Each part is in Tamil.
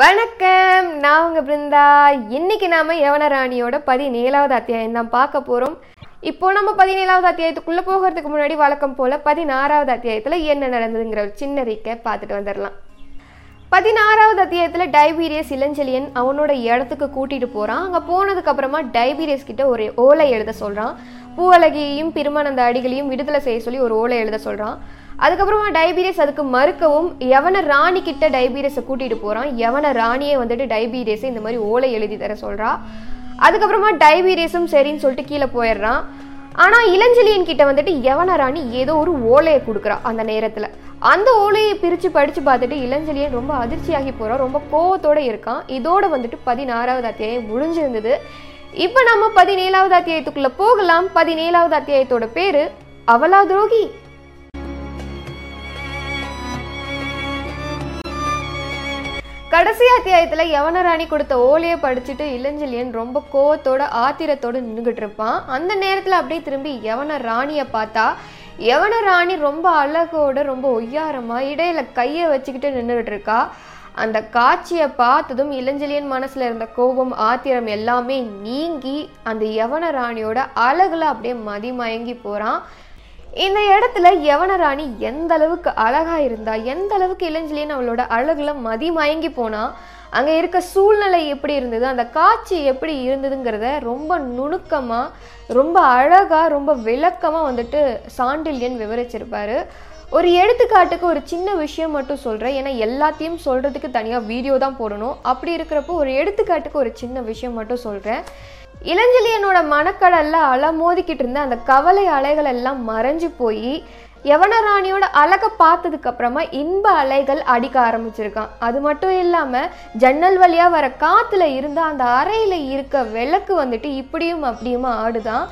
வணக்கம். நான் உங்க பிருந்தா. இன்னைக்கு நாம யவனராணியோட பதினேழாவது அத்தியாயம் தான் பார்க்க போறோம். இப்போ நம்ம பதினேழாவது அத்தியாயத்துக்குள்ள போகிறதுக்கு முன்னாடி வழக்கம் போல பதினாறாவது அத்தியாயத்துல என்ன நடந்ததுங்கிற ஒரு சின்ன ரீக்கை பார்த்துட்டு வந்துடலாம் பதினாறாவது அத்தியாயத்தில் டைபீரியஸ் இளஞ்செழியன் அவனோட இடத்துக்கு கூட்டிகிட்டு போகிறான் அங்கே போனதுக்கு அப்புறமா டைபீரியஸ் கிட்ட ஒரு ஓலை எழுத சொல்கிறான் பூவழகியையும் பெருமானந்த அடிகளையும் விடுதலை செய்ய சொல்லி ஒரு ஓலை எழுத சொல்கிறான் அதுக்கப்புறமா டைபீரியஸ் அதுக்கு மறுக்கவும் எவன ராணி கிட்ட டைபீரியஸை கூட்டிகிட்டு போகிறான் எவனை ராணியே வந்துட்டு டைபீரியஸை இந்த மாதிரி ஓலை எழுதி தர சொல்கிறா அதுக்கப்புறமா டைபீரியஸும் சரின்னு சொல்லிட்டு கீழே போயிடுறான். ஆனால் இளஞ்செழியன் கிட்ட வந்துட்டு யவன ராணி ஏதோ ஒரு ஓலையை கொடுக்குறா அந்த நேரத்தில். அந்த ஓலையை பிரித்து படித்து பார்த்துட்டு இளஞ்செழியன் ரொம்ப அதிர்ச்சியாகி போகிறான் ரொம்ப கோவத்தோடு இருக்கான். இதோடு வந்துட்டு பதினாறாவது அத்தியாயம் முடிஞ்சிருந்தது. இப்போ நம்ம பதினேழாவது அத்தியாயத்துக்குள்ளே போகலாம். பதினேழாவது அத்தியாயத்தோட பேர் அவலா துரோகி கடைசி அத்தியாயத்தில் யவனராணி கொடுத்த ஓலையை படிச்சுட்டு இளஞ்செழியன் ரொம்ப கோவத்தோட ஆத்திரத்தோடு நின்றுகிட்டு இருப்பான். அந்த நேரத்தில் அப்படியே திரும்பி யவன ராணியை பார்த்தா யவன ராணி ரொம்ப அழகோட ரொம்ப ஒய்யாரமாக இடையில கையை வச்சுக்கிட்டு நின்றுகிட்டு இருக்கா. அந்த காட்சியை பார்த்ததும் இளஞ்செழியன் மனசில் இருந்த கோபம் ஆத்திரம் எல்லாமே நீங்கி அந்த யவன ராணியோட அழகுல அப்படியே மதிமயங்கி போகிறான் இந்த இடத்துல யவனராணி எந்த அளவுக்கு அழகாக இருந்தா எந்த அளவுக்கு இளஞ்செழியன் அவளோட அழகுல மதிமயங்கி போனா அங்கே இருக்க சூழ்நிலை எப்படி இருந்தது அந்த காட்சி எப்படி இருந்ததுங்கிறத ரொம்ப நுணுக்கமாக ரொம்ப அழகாக ரொம்ப விளக்கமாக வந்துட்டு சாண்டில்யன் விவரிச்சிருப்பார். ஒரு எடுத்துக்காட்டுக்கு ஒரு சின்ன விஷயம் மட்டும் சொல்கிறேன் ஏன்னா எல்லாத்தையும் சொல்கிறதுக்கு தனியாக வீடியோ தான் போடணும். அப்படி இருக்கிறப்போ ஒரு எடுத்துக்காட்டுக்கு ஒரு சின்ன விஷயம் மட்டும் சொல்கிறேன் இளஞ்செழியனோட மனக்கடல்ல அலை மோதிக்கிட்டு இருந்த அந்த கவலை அலைகள் எல்லாம் மறைஞ்சு போய் யவனராணியோட அழகை பார்த்ததுக்கு அப்புறமா இன்ப அலைகள் அடிக்க ஆரம்பிச்சிருக்கான். அது மட்டும் இல்லாம ஜன்னல் வழியா வர காத்துல இருந்த அந்த அறையில இருக்க விளக்கு வந்துட்டு இப்படியும் அப்படியுமா ஆடுதான்.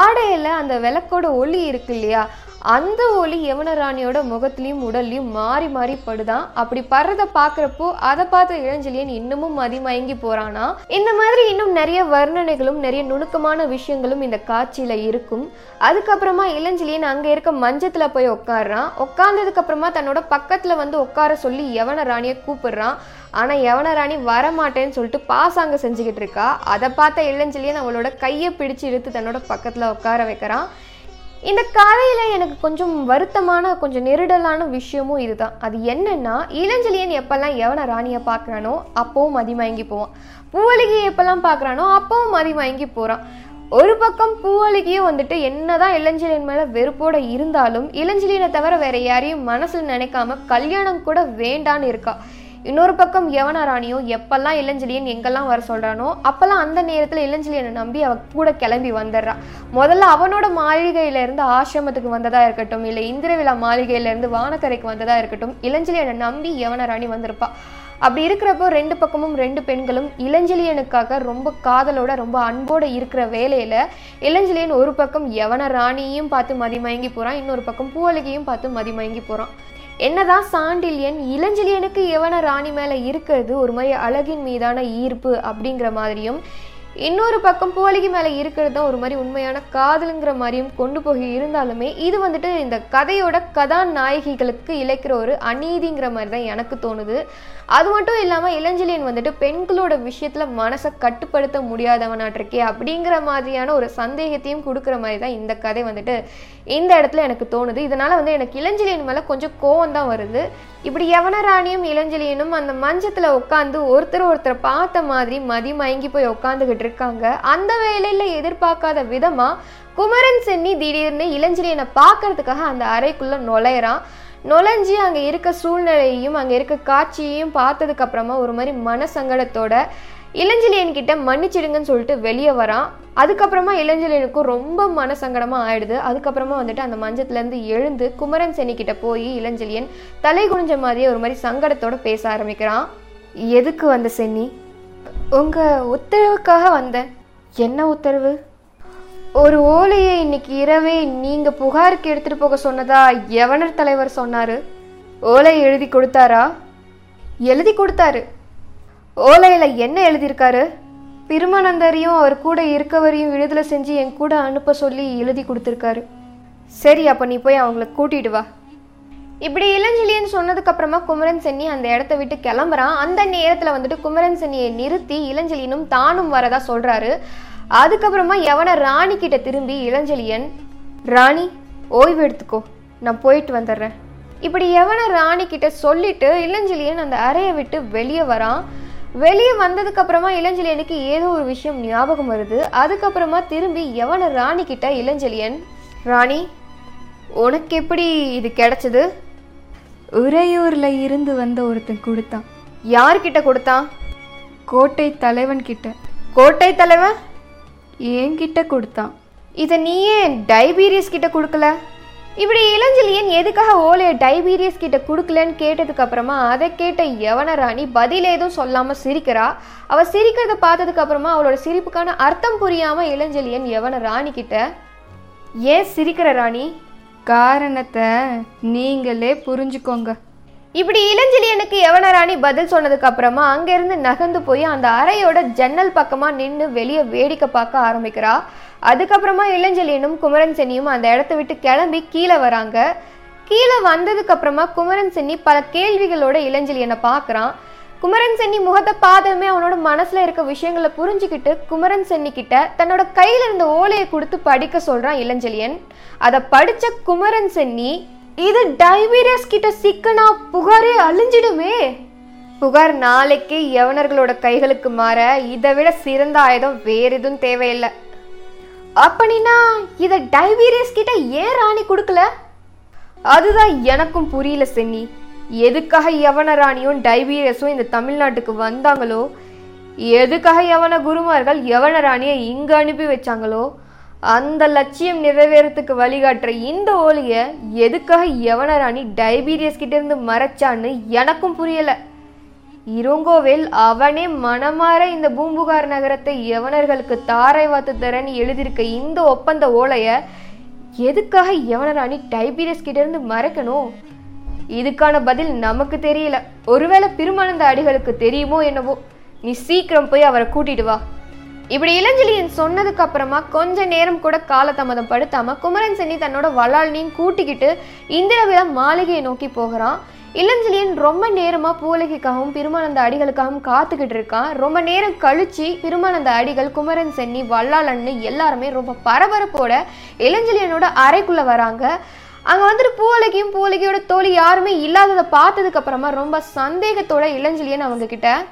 ஆடையில அந்த விளக்கோட ஒளி இருக்கு இல்லையா? அந்த ஒளி யவனராணியோட முகத்துலயும் உடல்லையும் மாறி மாறி படுதான் அப்படி படுறத பார்க்குறப்போ அதை பார்த்த இளஞ்செழியன் இன்னமும் மதிமயங்கி போறானா? இந்த மாதிரி இன்னும் நிறைய வர்ணனைகளும் நிறைய நுணுக்கமான விஷயங்களும் இந்த காட்சியில் இருக்கும். அதுக்கப்புறமா இளஞ்செழியன் அங்கே இருக்க மஞ்சத்தில் போய் உட்காடுறான் உட்காந்ததுக்கப்புறமா தன்னோட பக்கத்தில் வந்து உட்கார சொல்லி யவன ராணியை கூப்பிடுறான் ஆனால் யவன ராணி வரமாட்டேன்னு சொல்லிட்டு பாசாங்க செஞ்சுக்கிட்டு இருக்கா. அதை பார்த்த இளஞ்செழியன் அவளோட கையை பிடிச்சு இழுத்து தன்னோட பக்கத்தில் உட்கார வைக்கிறான் இந்த கதையில் எனக்கு கொஞ்சம் வருத்தமான கொஞ்சம் நெருடலான விஷயமும் இதுதான். அது என்னன்னா இளஞ்செழியன் எப்பெல்லாம் எவனை ராணியை பார்க்குறானோ அப்போவும் மதிமயங்கி போவான். பூவலிகையை எப்பெல்லாம் பார்க்குறானோ அப்போவும் மதிமயங்கி போகிறான் ஒரு பக்கம் பூவலிகையும் வந்துட்டு என்னதான் இளஞ்செழியன் மேலே வெறுப்போட இருந்தாலும் இளஞ்செழியனை தவிர வேற யாரையும் மனசில் நினைக்காம கல்யாணம் கூட வேண்டான்னு இருக்கா. இன்னொரு பக்கம் யவன ராணியோ எப்பெல்லாம் இளஞ்செழியன் எங்கெல்லாம் வர சொல்றானோ அப்போல்லாம் அந்த நேரத்தில் இளஞ்செழியனை நம்பி அவ கூட கிளம்பி வந்துடுறா. முதல்ல அவனோட மாளிகையில இருந்து ஆசிரமத்துக்கு வந்ததா இருக்கட்டும் இல்லை இந்திரவிழா மாளிகையில இருந்து வானக்கரைக்கு வந்ததா இருக்கட்டும் இளஞ்செழியனை நம்பி யவன ராணி வந்திருப்பா. அப்படி இருக்கிறப்போ ரெண்டு பக்கமும் ரெண்டு பெண்களும் இளஞ்செழியனுக்காக ரொம்ப காதலோட ரொம்ப அன்போட இருக்கிற வேலையில இளஞ்செழியன் ஒரு பக்கம் யவன ராணியையும் பார்த்து மதிமயங்கி போறான் இன்னொரு பக்கம் பூவலிகையும் பார்த்து மதிமயங்கி போறான். என்னதான் சாண்டில்யன் இளஞ்சிலியனுக்கு யவன ராணி மேல இருக்கிறது? ஒரு மாதிரி அழகின் மீதான ஈர்ப்பு அப்படிங்கிற மாதிரியும் இன்னொரு பக்கம் போலிக்கு மேலே இருக்கிறது தான் ஒரு மாதிரி உண்மையான காதலுங்கிற மாதிரியும் கொண்டு போய் இருந்தாலுமே இது வந்துட்டு இந்த கதையோட கதாநாயகிகளுக்கு இழைக்கிற ஒரு அநீதிங்கிற மாதிரி தான் எனக்கு தோணுது. அது மட்டும் இல்லாமல் இளஞ்சலியன் வந்துட்டு பெண்களோட விஷயத்தில் மனசை கட்டுப்படுத்த முடியாதவனாட்டிருக்கே அப்படிங்கிற மாதிரியான ஒரு சந்தேகத்தையும் கொடுக்குற மாதிரி தான் இந்த கதை வந்துட்டு இந்த இடத்துல எனக்கு தோணுது. இதனால் வந்து எனக்கு இளஞ்சலியன் மேலே கொஞ்சம் கோவம் தான் வருது. இப்படி யவனராணியும் இளஞ்சலியனும் அந்த மஞ்சத்தில் உட்காந்து ஒருத்தர் ஒருத்தரை பார்த்த மாதிரி மதி மயங்கி போய் உட்காந்துக்கிட்டு இருக்காங்க. அந்த வேலையில எதிர்பார்க்காத விதமா குமரன் சென்னி திடீர்னு இளஞ்சலியனை பார்க்கறதுக்காக அந்த அறைக்குள்ள நுழையிறான். நுழைஞ்சு அங்கே இருக்க சூழ்நிலையையும் அங்கே இருக்க காட்சியையும் பார்த்ததுக்கு அப்புறமா ஒரு மாதிரி மனசங்கடத்தோட இளஞ்சலியன் கிட்ட மன்னிச்சிடுங்கன்னு சொல்லிட்டு வெளியே வரான். அதுக்கப்புறமா இளஞ்சலியனுக்கும் ரொம்ப மனசங்கடமா ஆயிடுது. அதுக்கப்புறமா வந்துட்டு அந்த மஞ்சத்துல இருந்து எழுந்து குமரன் சென்னி கிட்ட போய் இளஞ்சலியன் தலை குனிஞ்ச மாதிரியே ஒரு மாதிரி சங்கடத்தோட பேச ஆரம்பிக்கிறான். எதுக்கு வந்த சென்னி? உங்க உத்தரவுக்காக வந்தேன். என்ன உத்தரவு? ஒரு ஓலையை இன்னைக்கு இரவே நீங்க புகாருக்கு எடுத்துட்டு போக சொன்னதா எவனர் தலைவர் சொன்னாரு. ஓலை எழுதி கொடுத்தாரா? எழுதி கொடுத்தாரு. ஓலையில என்ன எழுதியிருக்காரு? பிருமானந்தரையும் அவர் கூட இருக்கவரையும் விடுதலை செஞ்சு என் கூட அனுப்ப சொல்லி எழுதி கொடுத்துருக்காரு. சரி அப்போ நீ போய் அவங்கள கூட்டிட்டு வா. இப்படி இளஞ்செழியன் சொன்னதுக்கு அப்புறமா குமரன் சென்னி அந்த இடத்த விட்டு கிளம்புறான். அந்த நேரத்துல வந்துட்டு குமரன் சென்னியை நிறுத்தி இளஞ்செழியனும் தானும் வரதா சொல்றாரு. அதுக்கப்புறமா எவனை ராணி கிட்ட திரும்பி இளஞ்செழியன் ராணி ஓய்வு எடுத்துக்கோ. நான் போயிட்டு வந்துடுறேன். இப்படி எவனை ராணி கிட்ட சொல்லிட்டு இளஞ்செழியன் அந்த அறையை விட்டு வெளியே வரான். வெளியே வந்ததுக்கு அப்புறமா இளஞ்செழியனுக்கு ஏதோ ஒரு விஷயம் ஞாபகம் வருது. அதுக்கப்புறமா திரும்பி எவனை ராணி கிட்ட இளஞ்செழியன் ராணி உனக்கு எப்படி இது கிடைச்சது? உறையூர்ல இருந்து வந்த ஒருத்தன் கொடுத்தான். யார்கிட்ட கொடுத்தான்? கோட்டை தலைவன் கிட்ட. கோட்டை தலைவன்? என்கிட்ட கொடுத்தான். இதை நீ ஏன் டைபீரியஸ் கிட்ட கொடுக்கல? இப்படி இளஞ்செழியன் எதுக்காக ஓலையை டைபீரியஸ் கிட்ட கொடுக்கலன்னு கேட்டதுக்கு அப்புறமா அதை கேட்ட யவன ராணி பதில் எதுவும் சொல்லாம சிரிக்கிறா. அவ சிரிக்கிறத பார்த்ததுக்கு அப்புறமா அவளோட சிரிப்புக்கான அர்த்தம் புரியாம இளஞ்செழியன் யவன ராணி கிட்ட ஏன் சிரிக்கிற ராணி? காரணத்தை நீங்களே புரிஞ்சுக்கோங்க. இப்படி இளஞ்செழியனுக்கு யவனராணி பதில் சொன்னதுக்கு அப்புறமா அங்கிருந்து நகர்ந்து போய் அந்த அறையோட ஜன்னல் பக்கமா நின்று வெளியே வேடிக்கை பார்க்க ஆரம்பிக்கிறா. அதுக்கப்புறமா இளஞ்செழியனும் குமரன் சென்னியும் அந்த இடத்த விட்டு கிளம்பி கீழே வராங்க. கீழே வந்ததுக்கு அப்புறமா குமரன் சென்னி பல கேள்விகளோட இளஞ்செழியனை பார்க்கறான். குமரன் சென்னி முகத்தை பார்த்ததுமே அவனோட மனசுல இருக்க விஷயங்களை புரிஞ்சுக்கிட்டு குமரன் சென்னி கிட்ட தன்னோட கையில இருந்த ஓலையை கொடுத்து படிக்க சொல்றான் இளஞ்செழியன். அதை படிச்ச குமரன் சென்னி இது டைபீரியஸ் கிட்ட சிக்கனா புகாரே அழிஞ்சிடுமே. புகார் நாளைக்கு யவனர்களோட கைகளுக்கு மாற இதை விட சிறந்த ஆயுதம் வேற எதுவும் தேவையில்லை. அப்படின்னா இதை டைபீரியஸ் கிட்ட ஏன் ராணி கொடுக்கல? அதுதான் எனக்கும் புரியல சென்னி. எதுக்காக யவன ராணியும் டைபீரியஸும் இந்த தமிழ்நாட்டுக்கு வந்தாங்களோ? எதுக்காக யவன குருமார்கள் யவன ராணியை அனுப்பி வச்சாங்களோ? அந்த லட்சியம் நிறைவேறத்துக்கு வழிகாட்டுற இந்த ஓலியை எதுக்காக யவன ராணி டைபீரியஸ் கிட்டேருந்து மறைச்சான்னு எனக்கும் புரியலை. இருங்கோவில் அவனே மனமாற இந்த பூம்புகார் நகரத்தை யவனர்களுக்கு தாரை வாத்து தரன்னு எழுதியிருக்க இந்த ஒப்பந்த ஓலையை எதுக்காக யவனராணி டைபீரியஸ் கிட்டேருந்து மறைக்கணும்? இதுக்கான பதில் நமக்கு தெரியல. ஒருவேளை பெருமானந்த அடிகளுக்கு தெரியுமோ என்னவோ? நீ சீக்கிரம் போய் அவரை கூட்டிட்டு வா. இப்படி இளஞ்சலியன் சொன்னதுக்கு அப்புறமா கொஞ்ச நேரம் கூட காலதாமதம் படுத்தாம குமரன் சென்னி தன்னோட வளாலினையும் கூட்டிக்கிட்டு இந்திரவிழா மாளிகையை நோக்கி போகிறான். இளஞ்சலியன் ரொம்ப நேரமா பூலகிக்காகவும் பெருமானந்த அடிகளுக்காகவும் காத்துக்கிட்டு இருக்கான். ரொம்ப நேரம் கழிச்சு பெருமானந்த அடிகள் குமரன் சென்னி வல்லாளன்னு எல்லாருமே ரொம்ப பரபரப்போட இளஞ்சலியனோட அறைக்குள்ள வராங்க. அங்க வந்துட்டு பூவலகியும் பூவலகியோட தோழி யாருமே இல்லாததை பார்த்ததுக்கு அப்புறமா ரொம்ப சந்தேகத்தோட அவங்க கிட்ட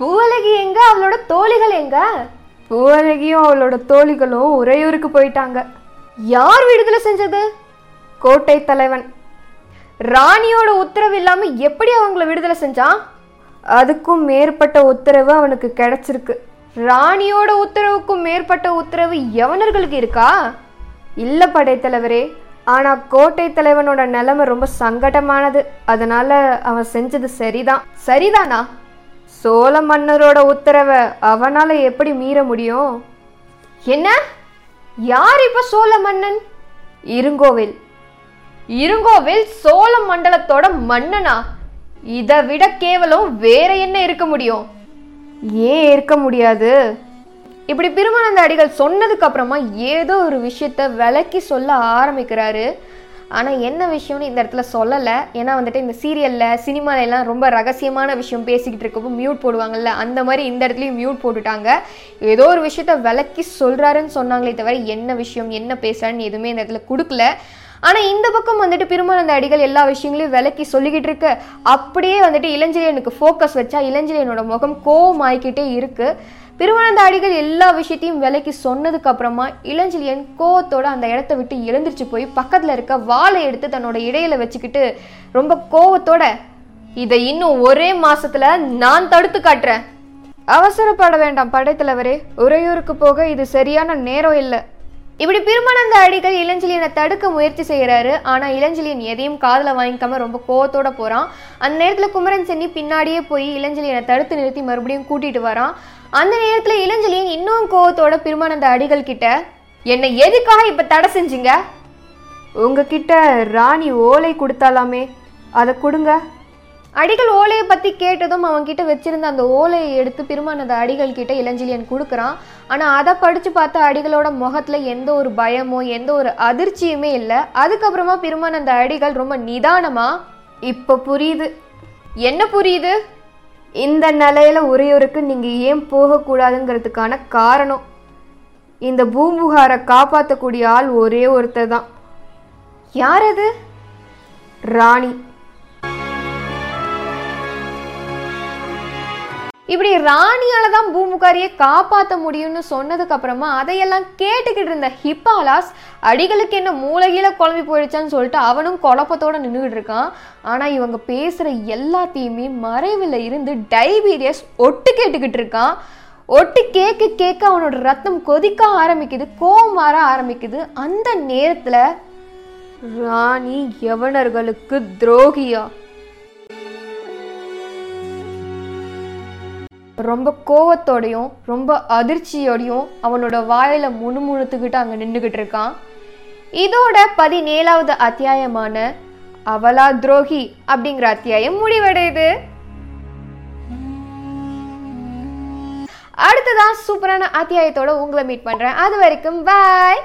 பூவலகி எங்க? அவளோட தோழிகள் எங்க? பூவழகியும் அவளோட தோழிகளும் உறையூருக்கு போயிட்டாங்க. யார் விடுதலை செஞ்சது? கோட்டை தலைவன். ராணியோட உத்தரவு இல்லாம எப்படி அவங்கள விடுதலை செஞ்சான்? அதுக்கும் மேற்பட்ட உத்தரவு அவனுக்கு கிடைச்சிருக்கு. ராணியோட உத்தரவுக்கும் மேற்பட்ட உத்தரவு யவனர்களுக்கு இருக்கா? இல்ல படைத்தலைவரே ஆனால் கோட்டை தலைவனோட நிலைமை ரொம்ப சங்கடமானது. அதனால அவன் செஞ்சது சரிதான். சரிதானா? சோழ மன்னரோட உத்தரவை அவனால் எப்படி மீற முடியும்? என்ன? யார் இப்ப சோழ மன்னன்? இருங்கோவில். இருங்கோவில் சோழ மண்டலத்தோட மன்னனா? இதை விட கேவலம் வேற என்ன இருக்க முடியும்? ஏன் இருக்க முடியாது? இப்படி பெருமானந்த அடிகள் சொன்னதுக்கு அப்புறமா ஏதோ ஒரு விஷயத்த விளக்கி சொல்ல ஆரம்பிக்கிறாரு. ஆனால் என்ன விஷயம்னு இந்த இடத்துல சொல்லலை. ஏன்னா வந்துட்டு இந்த சீரியலில் சினிமாலெல்லாம் ரொம்ப ரகசியமான விஷயம் பேசிக்கிட்டு இருக்கப்போ மியூட் போடுவாங்கல்ல அந்த மாதிரி இந்த இடத்துலையும் மியூட் போட்டுட்டாங்க. ஏதோ ஒரு விஷயத்த விளக்கி சொல்கிறாருன்னு சொன்னாங்களே தவிர என்ன விஷயம் என்ன பேசுறான்னு எதுவுமே இந்த இடத்துல கொடுக்கல. ஆனால் இந்த பக்கம் வந்துட்டு பெருமானந்த அடிகள் எல்லா விஷயங்களையும் விளக்கி சொல்லிக்கிட்டு இருக்கு. அப்படியே வந்துட்டு இளஞ்செழியனுக்கு ஃபோக்கஸ் வச்சா இளஞ்செழியனோட முகம் கோவம் ஆகிக்கிட்டே இருக்குது பெருமானந்த அடிகள் எல்லா விஷயத்தையும் விலைக்கு சொன்னதுக்கு அப்புறமா இளஞ்செழியன் கோவத்தோட அந்த இடத்த விட்டு எழுந்திரிச்சு போய் பக்கத்துல இருக்க வாளை எடுத்து தன்னோட இடையில வச்சுக்கிட்டு ரொம்ப கோவத்தோட இதை இன்னும் ஒரே மாசத்துல நான் தடுத்து காட்டுறேன். அவசரப்பட வேண்டாம் படைத்தலைவரே உறையூருக்கு போக இது சரியான நேரம் இல்லை. இப்படி பெருமானந்த அடிகள் இளஞ்சலியனை தடுக்க முயற்சி செய்கிறாரு ஆனால் இளஞ்சலியன் எதையும் காதில் வாங்கிக்காம ரொம்ப கோவத்தோட போகிறான் அந்த நேரத்தில் குமரன் சென்னி பின்னாடியே போய் இளஞ்சலியனை தடுத்து நிறுத்தி மறுபடியும் கூட்டிகிட்டு வரான். அந்த நேரத்தில் இளஞ்சலியன் இன்னும் கோவத்தோட பெருமானந்த அடிகள் கிட்ட என்னை எதுக்காக இப்ப தடை செஞ்சிங்க? உங்கக்கிட்ட ராணி ஓலை கொடுத்தாலாமே அதை கொடுங்க. அடிகள் ஓலையை பற்றி கேட்டதும் அவன் கிட்ட வச்சிருந்த அந்த ஓலையை எடுத்து பெருமான் அந்த அடிகள் கிட்ட இளஞ்சலியன் கொடுக்குறான். ஆனால் அதை படித்து பார்த்த அடிகளோட முகத்தில் எந்த ஒரு பயமோ எந்த ஒரு அதிர்ச்சியுமே இல்லை. அதுக்கப்புறமா பெருமானந்த அடிகள் ரொம்ப நிதானமாக இப்போ புரியுது. என்ன புரியுது? இந்த நிலையில உரையோருக்கு நீங்கள் ஏன் போகக்கூடாதுங்கிறதுக்கான காரணம் இந்த பூம்புகாரை காப்பாற்றக்கூடிய ஆள் ஒரே ஒருத்தர் தான். யார் அது? ராணி. இப்படி ராணியால தான் பூமுகாரியை காப்பாற்ற முடியும்னு சொன்னதுக்கு அப்புறமா அதையெல்லாம் கேட்டுக்கிட்டு இருந்த ஹிப்பாலாஸ் அடிகளுக்கு என்ன மூளையில குழம்பி போயிடுச்சான்னு சொல்லிட்டு அவனும் குழப்பத்தோட நின்றுகிட்டு இருக்கான். ஆனா இவங்க பேசுற எல்லாத்தையுமே மறைவில் இருந்து டைபீரியஸ் ஒட்டு கேட்டுக்கிட்டு இருக்கான். ஒட்டு கேட்க கேட்க அவனோட ரத்தம் கொதிக்க ஆரம்பிக்குது கோவம் வர ஆரம்பிக்குது. அந்த நேரத்தில் ராணி யவனர்களுக்கு துரோகியா? ரொம்ப கோவத்தோடையும் ரொம்ப அதிர்ச்சியோடையும் அவனோட வாயில முணுமுணுத்துக்கிட்டு அங்க நின்றுகிட்டு இருக்கான் இதோட பதினேழாவது அத்தியாயமான அவலா துரோகி அப்படிங்கிற அத்தியாயம் முடிவடையுது. அடுத்ததான் சூப்பரான அத்தியாயத்தோட உங்களை மீட் பண்றேன். அது வரைக்கும் பாய்